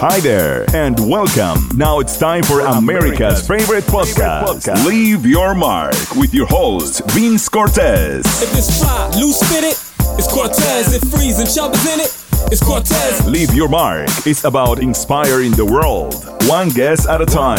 Hi there, and welcome. Now it's time for America's favorite podcast, Leave Your Mark, with your host, Vince Cortez. If it's fly, loose fit it, it's Cortez. If freeze and Chubb is in it, it's Cortez. Leave Your Mark is about inspiring the world, one guest at a time.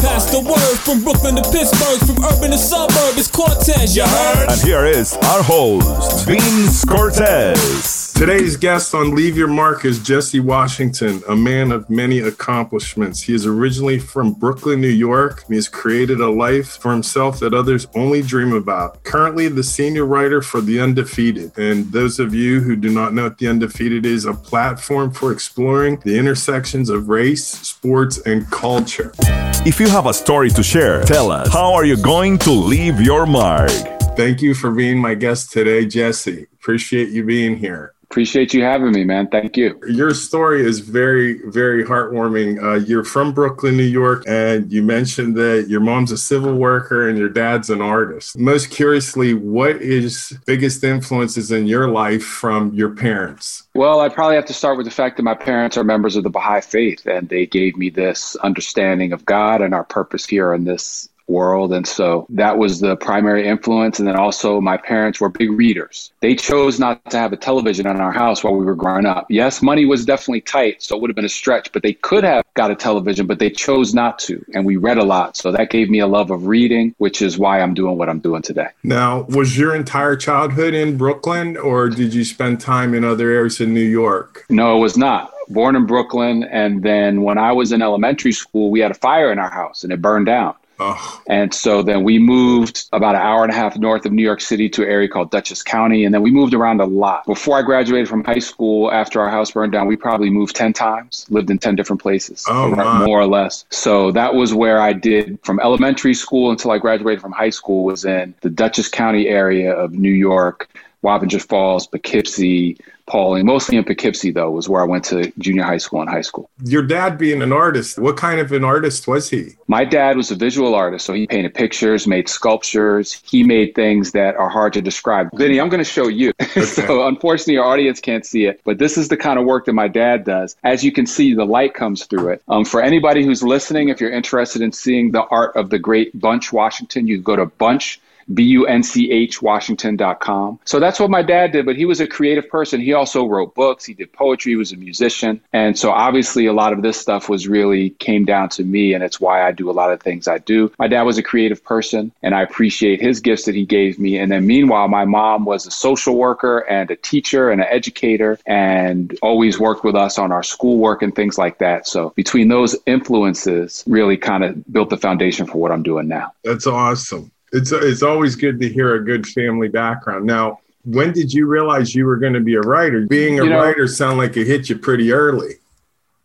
Pass the word from Brooklyn to Pittsburgh, from urban to suburb, it's Cortez, you heard? And here is our host, Vince Cortez. Today's guest on Leave Your Mark is Jesse Washington, a man of many accomplishments. He is originally from Brooklyn, New York. He has created a life for himself that others only dream about. Currently, the senior writer for The Undefeated. And those of you who do not know what The Undefeated is, a platform for exploring the intersections of race, sports, and culture. If you have a story to share, tell us how are you going to leave your mark? Thank you for being my guest today, Jesse. Appreciate you being here. Appreciate you having me, man. Thank you. Your story is very, very heartwarming. Uh, you're from Brooklyn, New York, and you mentioned that your mom's a civil worker and your dad's an artist. Most curiously, what is biggest influences in your life from your parents? Well, I probably have to start with the fact that my parents are members of the Baha'i faith, and they gave me this understanding of God and our purpose here in this world. And so that was the primary influence. And then also, my parents were big readers. They chose not to have a television in our house while we were growing up. Yes, money was definitely tight, so it would have been a stretch, but they could have got a television, but they chose not to. And we read a lot. So that gave me a love of reading, which is why I'm doing what I'm doing today. Now, was your entire childhood in Brooklyn, or did you spend time in other areas in New York? No, it was not born in Brooklyn. And then when I was in elementary school, we had a fire in our house and it burned down. Oh. And so then we moved about an hour and a half north of New York City to an area called Dutchess County. And then we moved around a lot. Before I graduated from high school, after our house burned down, we probably moved 10 times, lived in 10 different places, oh, more or less. So that was where I did from elementary school until I graduated from high school was in the Dutchess County area of New York. Wappinger Falls, Poughkeepsie, Pawling, mostly in Poughkeepsie, though, was where I went to junior high school and high school. Your dad being an artist, what kind of an artist was he? My dad was a visual artist, so he painted pictures, made sculptures. He made things that are hard to describe. Vinny, I'm going to show you. Okay. so, unfortunately, our audience can't see it, but this is the kind of work that my dad does. As you can see, the light comes through it. Um, for anybody who's listening, if you're interested in seeing the art of the great Bunch Washington, you go to Bunch B-U-N-C-H Washington.com. So that's what my dad did, but he was a creative person. He also wrote books. He did poetry. He was a musician. And so obviously a lot of this stuff was really came down to me. And it's why I do a lot of things I do. My dad was a creative person and I appreciate his gifts that he gave me. And then meanwhile, my mom was a social worker and a teacher and an educator and always worked with us on our schoolwork and things like that. So between those influences really kind of built the foundation for what I'm doing now. That's awesome it's it's always good to hear a good family background. Now, when did you realize you were going to be a writer? Being a you know, writer sound like it hit you pretty early.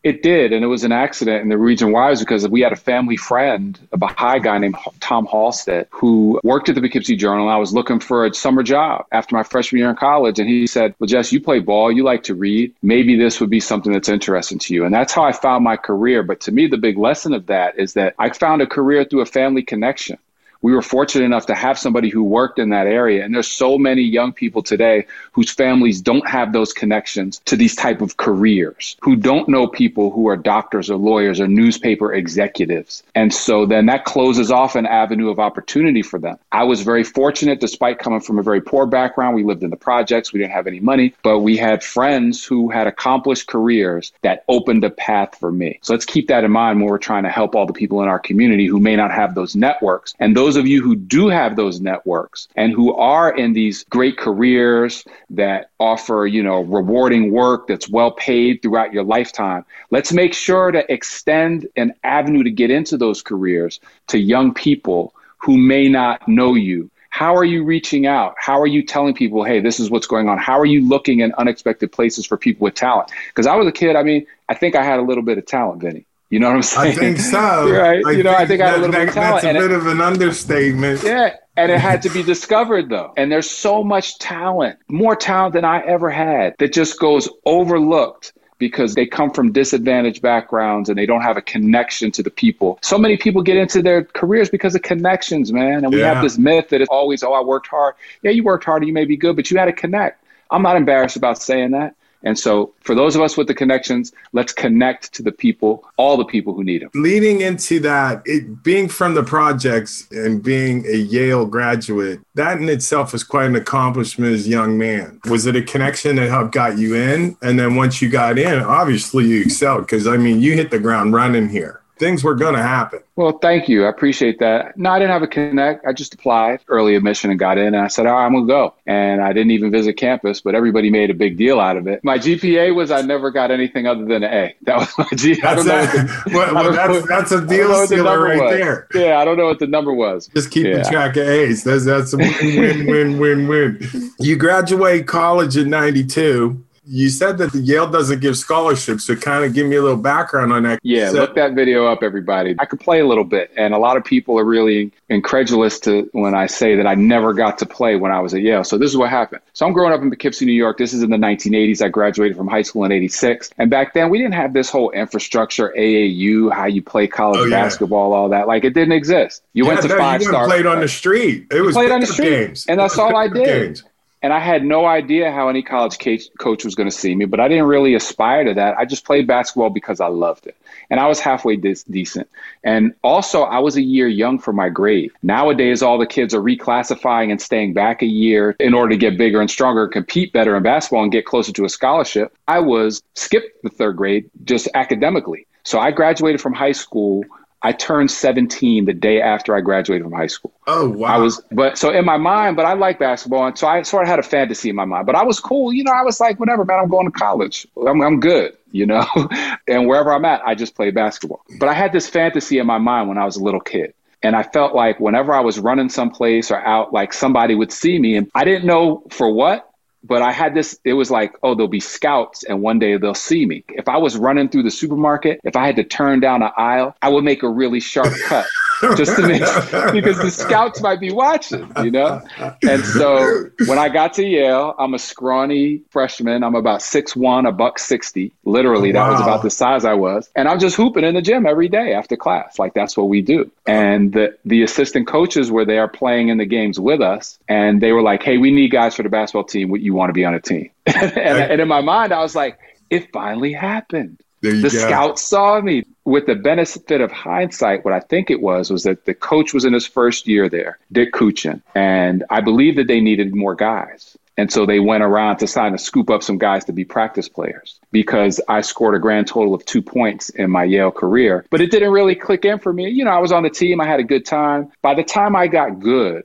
It did, and it was an accident. And the reason why is because we had a family friend, a Baha'i guy named Tom Halstead, who worked at the Poughkeepsie Journal. And I was looking for a summer job after my freshman year in college. And he said, Well, Jess, you play ball, you like to read. Maybe this would be something that's interesting to you. And that's how I found my career. But to me, the big lesson of that is that I found a career through a family connection we were fortunate enough to have somebody who worked in that area. And there's so many young people today whose families don't have those connections to these type of careers who don't know people who are doctors or lawyers or newspaper executives. And so then that closes off an avenue of opportunity for them. I was very fortunate despite coming from a very poor background. We lived in the projects. We didn't have any money but we had friends who had accomplished careers that opened a path for me. So let's keep that in mind when we're trying to help all the people in our community who may not have those networks. And those those of you who do have those networks and who are in these great careers that offer, you know, rewarding work that's well paid throughout your lifetime, let's make sure to extend an avenue to get into those careers to young people who may not know you. How are you reaching out? How are you telling people, hey, this is what's going on? How are you looking in unexpected places for people with talent? Because I was a kid, I mean, I think I had a little bit of talent, Vinny. You know what I'm saying? I think so. right. I you know, I think I had a little that, bit of talent. That's a bit it, of an understatement. Yeah. And it had to be discovered though. And there's so much talent, more talent than I ever had that just goes overlooked because they come from disadvantaged backgrounds and they don't have a connection to the people. So many people get into their careers because of connections, man. And we yeah. have this myth that it's always, oh, I worked hard. Yeah, you worked hard, and you may be good, but you had to connect. I'm not embarrassed about saying that And so, for those of us with the connections, let's connect to the people, all the people who need them. Leading into that, it, being from the projects and being a Yale graduate, that in itself was quite an accomplishment as a young man. Was it a connection that helped got you in? And then once you got in, obviously you excelled because I mean, you hit the ground running here things were going to happen. Well, thank you. I appreciate that. No, I didn't have a connect. I just applied early admission and got in. And I said, all right, I'm going to go. And I didn't even visit campus, but everybody made a big deal out of it. My GPA was I never got anything other than an A. That was my GPA. That's, a, well, well, that's, that's a deal stealer right was. there. Yeah, I don't know what the number was. Just keeping yeah. track of A's. That's, that's a win, win, win, win, win. You graduate college in 92 you said that the Yale doesn't give scholarships, so kind of give me a little background on that. Yeah, so, look that video up, everybody. I could play a little bit, and a lot of people are really incredulous to when I say that I never got to play when I was at Yale. So this is what happened. So I'm growing up in Poughkeepsie, New York. This is in the 1980s. I graduated from high school in '86, and back then we didn't have this whole infrastructure, AAU, how you play college oh, yeah. basketball, all that. Like it didn't exist. You yeah, went to no, five star. Played on the street. It was played on the street, games. and that's all I did. Games. And I had no idea how any college coach was going to see me, but I didn't really aspire to that. I just played basketball because I loved it. And I was halfway de- decent. And also, I was a year young for my grade. Nowadays, all the kids are reclassifying and staying back a year in order to get bigger and stronger, compete better in basketball, and get closer to a scholarship. I was skipped the third grade just academically. So I graduated from high school I turned 17 the day after I graduated from high school. Oh wow! I was, but so in my mind, but I like basketball, and so I sort of had a fantasy in my mind. But I was cool, you know. I was like, whatever, man. I'm going to college. I'm, I'm good, you know. and wherever I'm at, I just play basketball. But I had this fantasy in my mind when I was a little kid. And I felt like whenever I was running someplace or out, like somebody would see me, and I didn't know for what, but I had this, it was like, oh, there'll be scouts and one day they'll see me. If I was running through the supermarket, if I had to turn down an aisle, I would make a really sharp cut just to make, because the scouts might be watching, you know? And so when I got to Yale, I'm a scrawny freshman. I'm about six one, a buck 60. Literally, that wow. was about the size I was. And I'm just hooping in the gym every day after class. Like that's what we do. And the, the assistant coaches were there playing in the games with us. And they were like, hey, we need guys for the basketball team. You want to be on a team. and, and in my mind, I was like, it finally happened. The go. scouts saw me with the benefit of hindsight, what I think it was was that the coach was in his first year there, Dick Kuchen, and I believe that they needed more guys. And so they went around to sign to scoop up some guys to be practice players because I scored a grand total of two points in my Yale career. But it didn't really click in for me. You know, I was on the team, I had a good time. By the time I got good,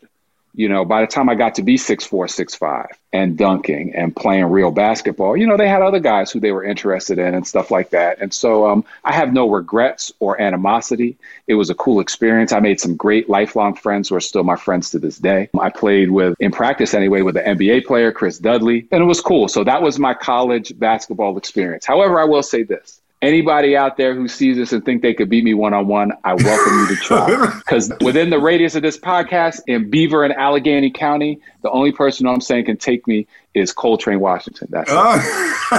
you know, by the time I got to be six four, six five, and dunking and playing real basketball, you know, they had other guys who they were interested in and stuff like that. And so um, I have no regrets or animosity. It was a cool experience. I made some great lifelong friends who are still my friends to this day. I played with, in practice anyway, with an NBA player, Chris Dudley, and it was cool. So that was my college basketball experience. However, I will say this anybody out there who sees this and think they could beat me one on one, I welcome you to try. Because within the radius of this podcast in Beaver and Allegheny County, the only person I'm saying can take me is Coltrane Washington. That's uh,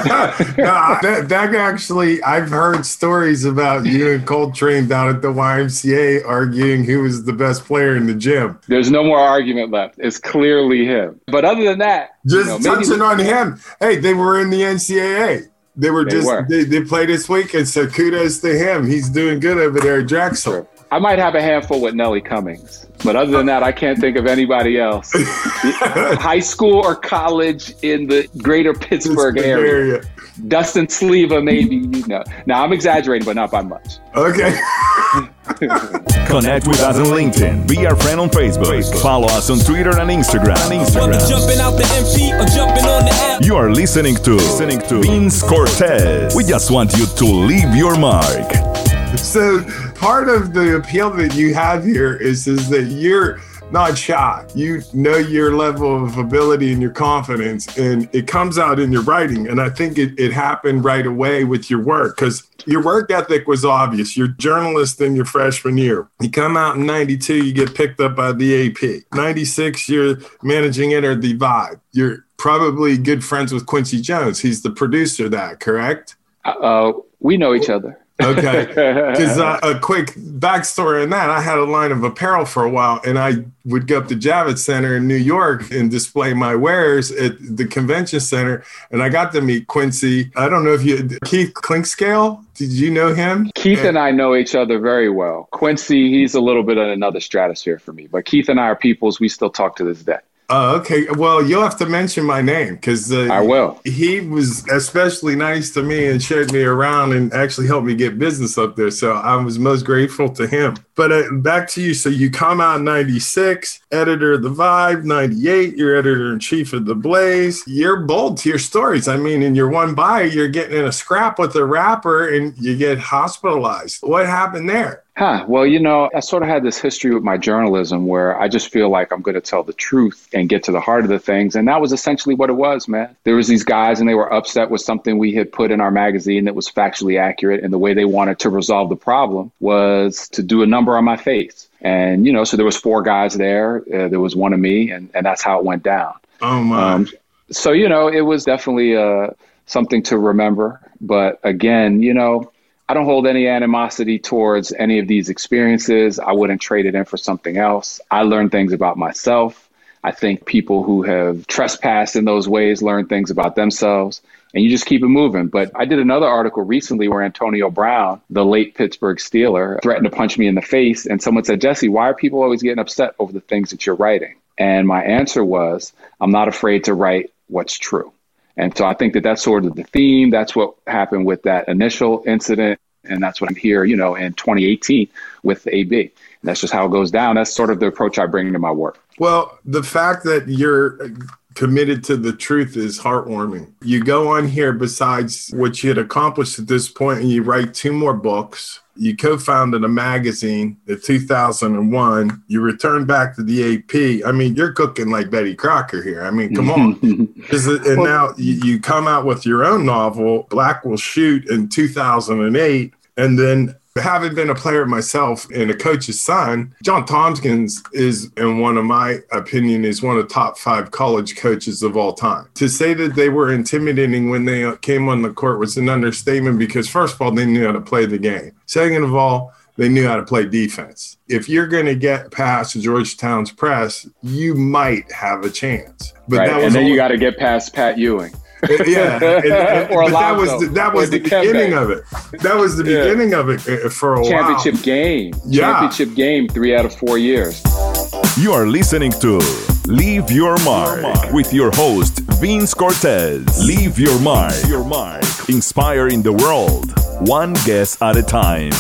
no, that, that actually, I've heard stories about you and Coltrane down at the YMCA arguing who was the best player in the gym. There's no more argument left. It's clearly him. But other than that, just you know, touching on him. Hey, they were in the NCAA. They were they just were. They, they played this week and so kudos to him. He's doing good over there at Drexel. I might have a handful with Nelly Cummings, but other than that, I can't think of anybody else. High school or college in the greater Pittsburgh, Pittsburgh area. area. Dustin Sleva, maybe, you know. Now, I'm exaggerating, but not by much. Okay. Connect with us on LinkedIn. Be our friend on Facebook. Facebook. Follow us on Twitter and Instagram. And Instagram. Jumping out the MP or jumping on the app. You are listening to, listening to Vince Cortez. We just want you to leave your mark. So part of the appeal that you have here is is that you're not shy. You know your level of ability and your confidence, and it comes out in your writing. And I think it, it happened right away with your work because your work ethic was obvious. You're a journalist in your freshman year. You come out in 92, you get picked up by the AP. 96, you're managing editor The Vibe. You're probably good friends with Quincy Jones. He's the producer that, correct? Uh, we know each other. Okay. Because uh, a quick backstory on that, I had a line of apparel for a while, and I would go up to Javits Center in New York and display my wares at the convention center. And I got to meet Quincy. I don't know if you, Keith Clinkscale. Did you know him? Keith and, and I know each other very well. Quincy, he's a little bit in another stratosphere for me, but Keith and I are peoples we still talk to this day. Oh, okay. Well, you'll have to mention my name because uh, I will. He was especially nice to me and showed me around and actually helped me get business up there. So I was most grateful to him. But uh, back to you. So you come out 96, editor of The Vibe, 98, you're editor in chief of The Blaze. You're bold to your stories. I mean, in your one bio, you're getting in a scrap with a rapper and you get hospitalized. What happened there? Huh. Well, you know, I sort of had this history with my journalism where I just feel like I'm going to tell the truth and get to the heart of the things. And that was essentially what it was, man. There was these guys and they were upset with something we had put in our magazine that was factually accurate. And the way they wanted to resolve the problem was to do a number on my face. And, you know, so there was four guys there. Uh, there was one of me and, and that's how it went down. Oh, my. Um, so, you know, it was definitely uh, something to remember. But again, you know, I don't hold any animosity towards any of these experiences. I wouldn't trade it in for something else. I learned things about myself. I think people who have trespassed in those ways learn things about themselves and you just keep it moving. But I did another article recently where Antonio Brown, the late Pittsburgh Steeler, threatened to punch me in the face. And someone said, Jesse, why are people always getting upset over the things that you're writing? And my answer was, I'm not afraid to write what's true. And so I think that that's sort of the theme. That's what happened with that initial incident. And that's what I'm here, you know, in 2018 with AB. And that's just how it goes down. That's sort of the approach I bring to my work. Well, the fact that you're committed to the truth is heartwarming. You go on here, besides what you had accomplished at this point, and you write two more books. You co founded a magazine in 2001. You returned back to the AP. I mean, you're cooking like Betty Crocker here. I mean, come on. and now you come out with your own novel, Black Will Shoot, in 2008. And then Having been a player myself and a coach's son, John Thompkins is, in one of my opinion, is one of the top five college coaches of all time. To say that they were intimidating when they came on the court was an understatement because, first of all, they knew how to play the game. Second of all, they knew how to play defense. If you're going to get past Georgetown's press, you might have a chance. But right. and then only- you got to get past Pat Ewing yeah, and, and, or that was the, that was the beginning of it. That was the beginning yeah. of it uh, for a championship while. game. Yeah. Championship game, three out of four years. You are listening to Leave Your Mark with your host Vince Cortez. Leave your mark. Your mark. Inspiring the world, one guest at a time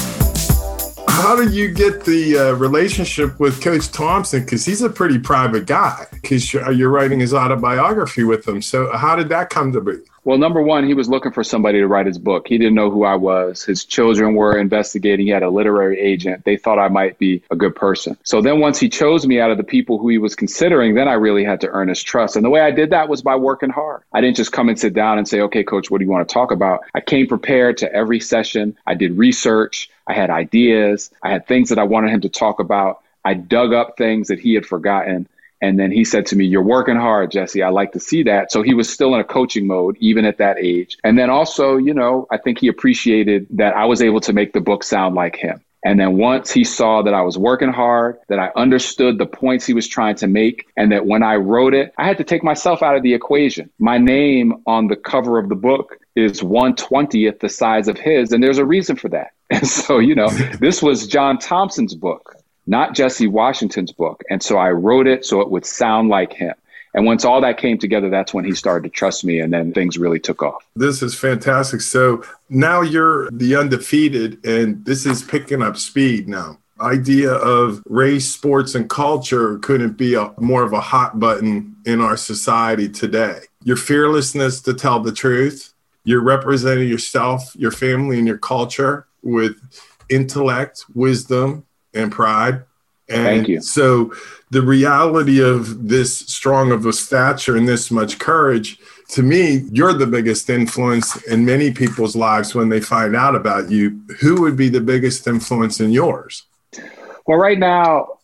how did you get the uh, relationship with Coach Thompson? Because he's a pretty private guy. Because you're writing his autobiography with him. So how did that come to be? Well, number one, he was looking for somebody to write his book. He didn't know who I was. His children were investigating. He had a literary agent. They thought I might be a good person. So then once he chose me out of the people who he was considering, then I really had to earn his trust. And the way I did that was by working hard. I didn't just come and sit down and say, okay, coach, what do you want to talk about? I came prepared to every session. I did research. I had ideas. I had things that I wanted him to talk about. I dug up things that he had forgotten. And then he said to me, You're working hard, Jesse. I like to see that. So he was still in a coaching mode, even at that age. And then also, you know, I think he appreciated that I was able to make the book sound like him. And then once he saw that I was working hard, that I understood the points he was trying to make, and that when I wrote it, I had to take myself out of the equation. My name on the cover of the book is 120th the size of his, and there's a reason for that. And so, you know, this was John Thompson's book not Jesse Washington's book. And so I wrote it so it would sound like him. And once all that came together, that's when he started to trust me, and then things really took off. This is fantastic. So now you're the undefeated, and this is picking up speed now. Idea of race, sports, and culture couldn't be a, more of a hot button in our society today. Your fearlessness to tell the truth, you're representing yourself, your family, and your culture with intellect, wisdom, and pride. And Thank you. So the reality of this strong of a stature and this much courage, to me, you're the biggest influence in many people's lives when they find out about you. Who would be the biggest influence in yours? Well, right now,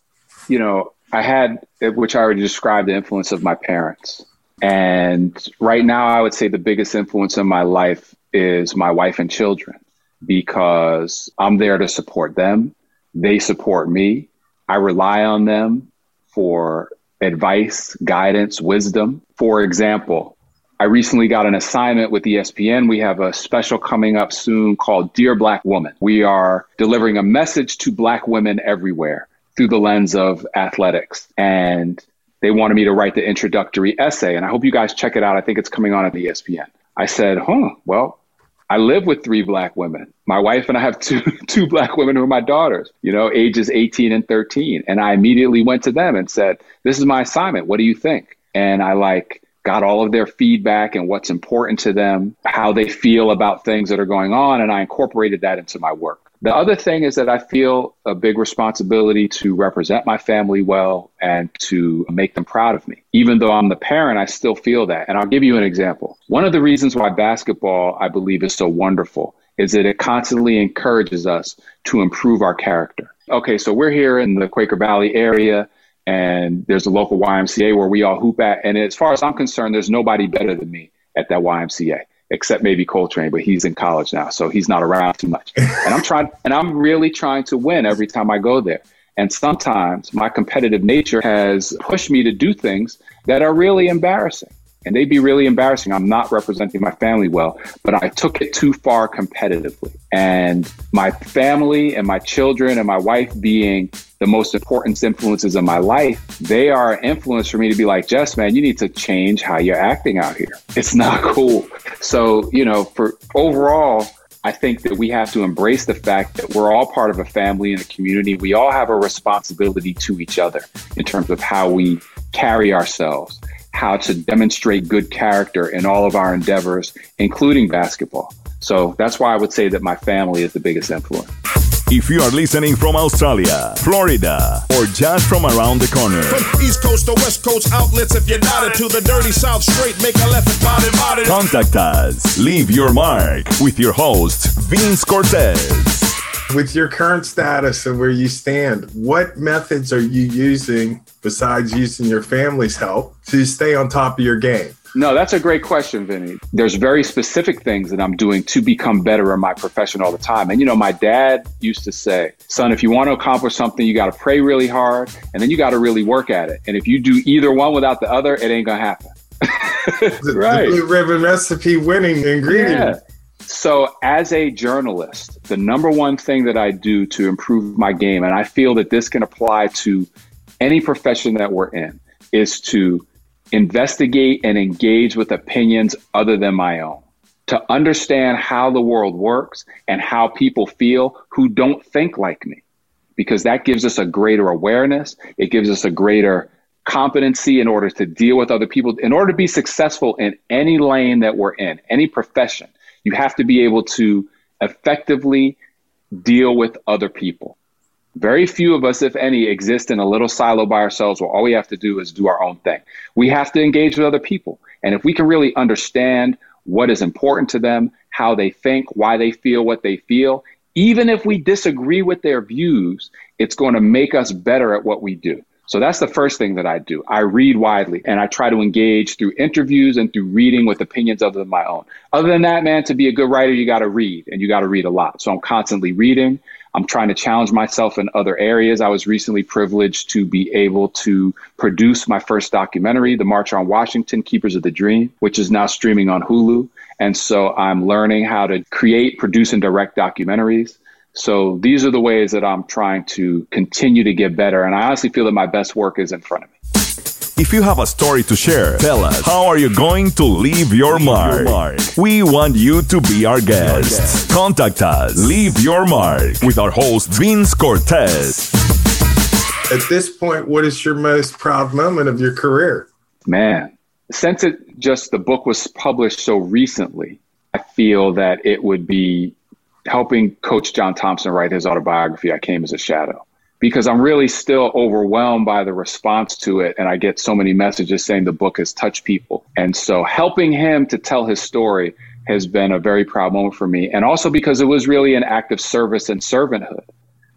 you know, I had, which I already described, the influence of my parents. And right now, I would say the biggest influence in my life is my wife and children. because I'm there to support them. They support me. I rely on them for advice, guidance, wisdom. For example, I recently got an assignment with ESPN. We have a special coming up soon called Dear Black Woman. We are delivering a message to Black women everywhere through the lens of athletics. And they wanted me to write the introductory essay. And I hope you guys check it out. I think it's coming on at ESPN. I said, huh, well, I live with three black women. My wife and I have two two black women who are my daughters, you know, ages 18 and 13. And I immediately went to them and said, This is my assignment. What do you think? And I like got all of their feedback and what's important to them, how they feel about things that are going on, and I incorporated that into my work. The other thing is that I feel a big responsibility to represent my family well and to make them proud of me. Even though I'm the parent, I still feel that. And I'll give you an example. One of the reasons why basketball, I believe, is so wonderful is that it constantly encourages us to improve our character. Okay, so we're here in the Quaker Valley area and there's a local YMCA where we all hoop at. And as far as I'm concerned, there's nobody better than me at that YMCA except maybe Coltrane, but he's in college now, so he's not around too much. And I'm trying, and I'm really trying to win every time I go there. And sometimes my competitive nature has pushed me to do things that are really embarrassing. And they'd be really embarrassing. I'm not representing my family well, but I took it too far competitively. And my family and my children and my wife being the most important influences in my life, they are an influence for me to be like, Jess, man, you need to change how you're acting out here. It's not cool. So, you know, for overall, I think that we have to embrace the fact that we're all part of a family and a community. We all have a responsibility to each other in terms of how we carry ourselves, how to demonstrate good character in all of our endeavors, including basketball. So that's why I would say that my family is the biggest influence. If you are listening from Australia, Florida, or just from around the corner. From East Coast to West Coast outlets, if you're not into the dirty South straight, make a left and body body. Contact us. Leave your mark with your host, Vince Cortez. With your current status and where you stand, what methods are you using besides using your family's help to stay on top of your game? No, that's a great question, Vinny. There's very specific things that I'm doing to become better in my profession all the time. And, you know, my dad used to say, son, if you want to accomplish something, you got to pray really hard and then you got to really work at it. And if you do either one without the other, it ain't going to happen. the, right. The blue ribbon recipe winning ingredient. Yeah. So, as a journalist, the number one thing that I do to improve my game, and I feel that this can apply to any profession that we're in, is to investigate and engage with opinions other than my own, to understand how the world works and how people feel who don't think like me, because that gives us a greater awareness. It gives us a greater competency in order to deal with other people. In order to be successful in any lane that we're in, any profession, you have to be able to effectively deal with other people. Very few of us, if any, exist in a little silo by ourselves where all we have to do is do our own thing. We have to engage with other people. And if we can really understand what is important to them, how they think, why they feel what they feel, even if we disagree with their views, it's going to make us better at what we do. So that's the first thing that I do. I read widely and I try to engage through interviews and through reading with opinions other than my own. Other than that, man, to be a good writer, you got to read and you got to read a lot. So I'm constantly reading. I'm trying to challenge myself in other areas. I was recently privileged to be able to produce my first documentary, The March on Washington, Keepers of the Dream, which is now streaming on Hulu. And so I'm learning how to create, produce, and direct documentaries. So these are the ways that I'm trying to continue to get better. And I honestly feel that my best work is in front of me. If you have a story to share, tell us how are you going to leave your, leave mark? your mark? We want you to be our guest. Contact us. Leave your mark with our host Vince Cortez. At this point, what is your most proud moment of your career? Man, since it just the book was published so recently, I feel that it would be helping Coach John Thompson write his autobiography. I came as a shadow because I'm really still overwhelmed by the response to it. And I get so many messages saying the book has touched people. And so helping him to tell his story has been a very proud moment for me. And also because it was really an act of service and servanthood.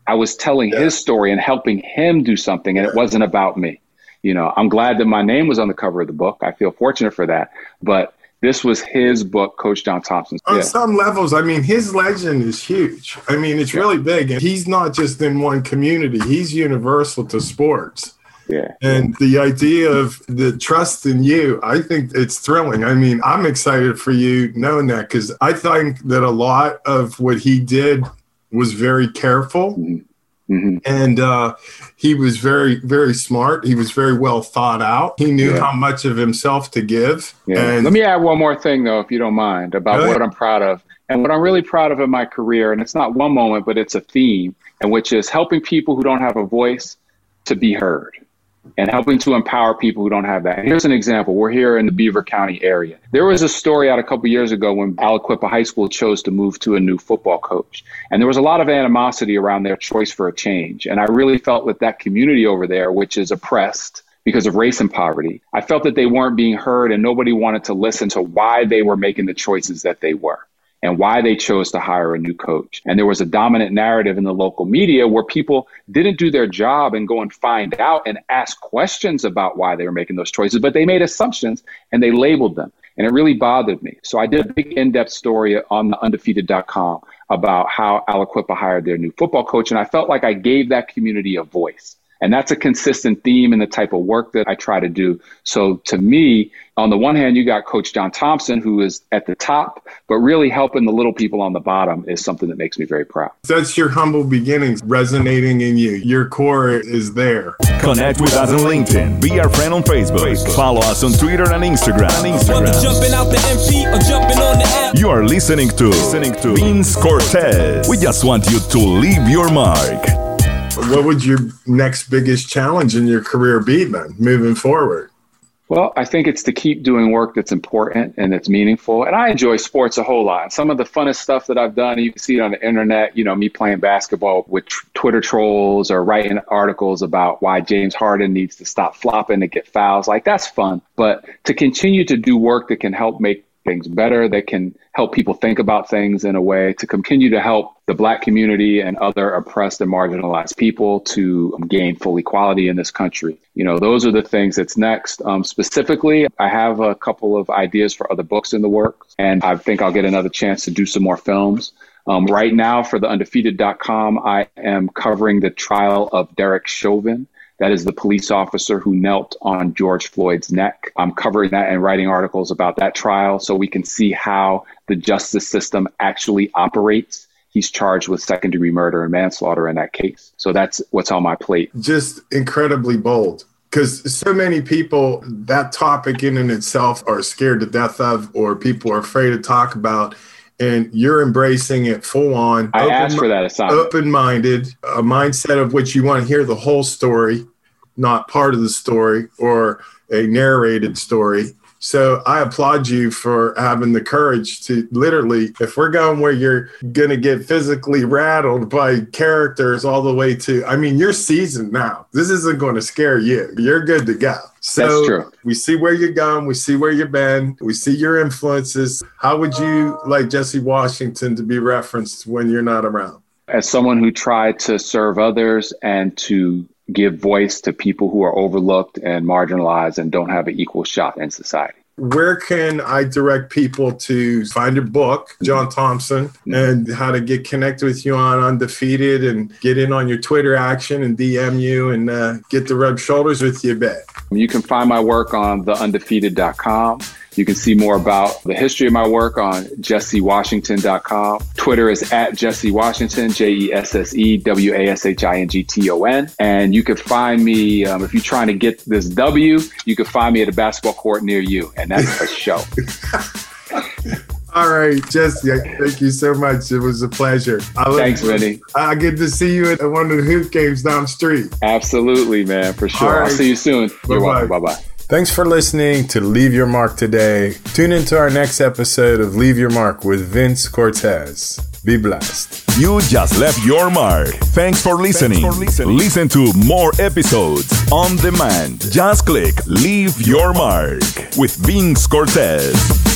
I was telling yeah. his story and helping him do something, and it wasn't about me. You know, I'm glad that my name was on the cover of the book. I feel fortunate for that. But this was his book, Coach John Thompson. On yeah. some levels, I mean, his legend is huge. I mean, it's yeah. really big. And he's not just in one community, he's universal to sports. Yeah. And the idea of the trust in you, I think it's thrilling. I mean, I'm excited for you knowing that because I think that a lot of what he did was very careful. Mm-hmm. Mm-hmm. And uh, he was very, very smart. He was very well thought out. He knew yeah. how much of himself to give. Yeah. And Let me add one more thing, though, if you don't mind, about what I'm proud of. And what I'm really proud of in my career, and it's not one moment, but it's a theme, and which is helping people who don't have a voice to be heard and helping to empower people who don't have that. Here's an example. We're here in the Beaver County area. There was a story out a couple years ago when Aliquippa High School chose to move to a new football coach. And there was a lot of animosity around their choice for a change. And I really felt that that community over there, which is oppressed, because of race and poverty. I felt that they weren't being heard and nobody wanted to listen to why they were making the choices that they were and why they chose to hire a new coach. And there was a dominant narrative in the local media where people didn't do their job and go and find out and ask questions about why they were making those choices, but they made assumptions and they labeled them. And it really bothered me. So I did a big in depth story on the undefeated.com about how Aliquippa hired their new football coach. And I felt like I gave that community a voice. And that's a consistent theme in the type of work that I try to do. So to me, on the one hand, you got Coach John Thompson, who is at the top, but really helping the little people on the bottom is something that makes me very proud. That's your humble beginnings resonating in you. Your core is there. Connect with us on LinkedIn. Be our friend on Facebook. Facebook. Follow us on Twitter and Instagram. Instagram. Jumping out the MP or jumping on the app. You are listening to, listening to Vince Cortez. We just want you to leave your mark. What would your next biggest challenge in your career be then, moving forward? Well, I think it's to keep doing work that's important and that's meaningful. And I enjoy sports a whole lot. Some of the funnest stuff that I've done, you can see it on the internet, you know, me playing basketball with Twitter trolls or writing articles about why James Harden needs to stop flopping to get fouls. Like, that's fun. But to continue to do work that can help make things better, that can help people think about things in a way to continue to help the black community and other oppressed and marginalized people to gain full equality in this country. You know, those are the things that's next. Um, specifically, I have a couple of ideas for other books in the works, and I think I'll get another chance to do some more films. Um, right now, for the undefeated.com, I am covering the trial of Derek Chauvin. That is the police officer who knelt on George Floyd's neck. I'm covering that and writing articles about that trial so we can see how the justice system actually operates. He's charged with second degree murder and manslaughter in that case. So that's what's on my plate. Just incredibly bold because so many people that topic in and itself are scared to death of or people are afraid to talk about and you're embracing it full on. I open, asked for that assignment. Open minded, a mindset of which you want to hear the whole story, not part of the story or a narrated story. So I applaud you for having the courage to literally, if we're going where you're going to get physically rattled by characters all the way to, I mean, you're seasoned now. This isn't going to scare you. You're good to go. So we see where you're going. We see where you've been. We see your influences. How would you like Jesse Washington to be referenced when you're not around? As someone who tried to serve others and to give voice to people who are overlooked and marginalized and don't have an equal shot in society. Where can I direct people to find your book, John Thompson, and how to get connected with you on Undefeated and get in on your Twitter action and DM you and uh, get to rub shoulders with you a bit? You can find my work on theundefeated.com. You can see more about the history of my work on jessewashington.com. Twitter is at Jesse Washington, J E S S E W A S H I N G T O N. And you can find me, um, if you're trying to get this W, you can find me at a basketball court near you. And that's a show. All right, Jesse, thank you so much. It was a pleasure. I Thanks, Vinny. I get to see you at one of the hoop games down the street. Absolutely, man, for sure. Right. I'll see you soon. Bye-bye. You're welcome. Bye bye. Thanks for listening to Leave Your Mark today. Tune into our next episode of Leave Your Mark with Vince Cortez. Be blessed. You just left your mark. Thanks for listening. Thanks for listening. Listen to more episodes on demand. Just click Leave Your Mark with Vince Cortez.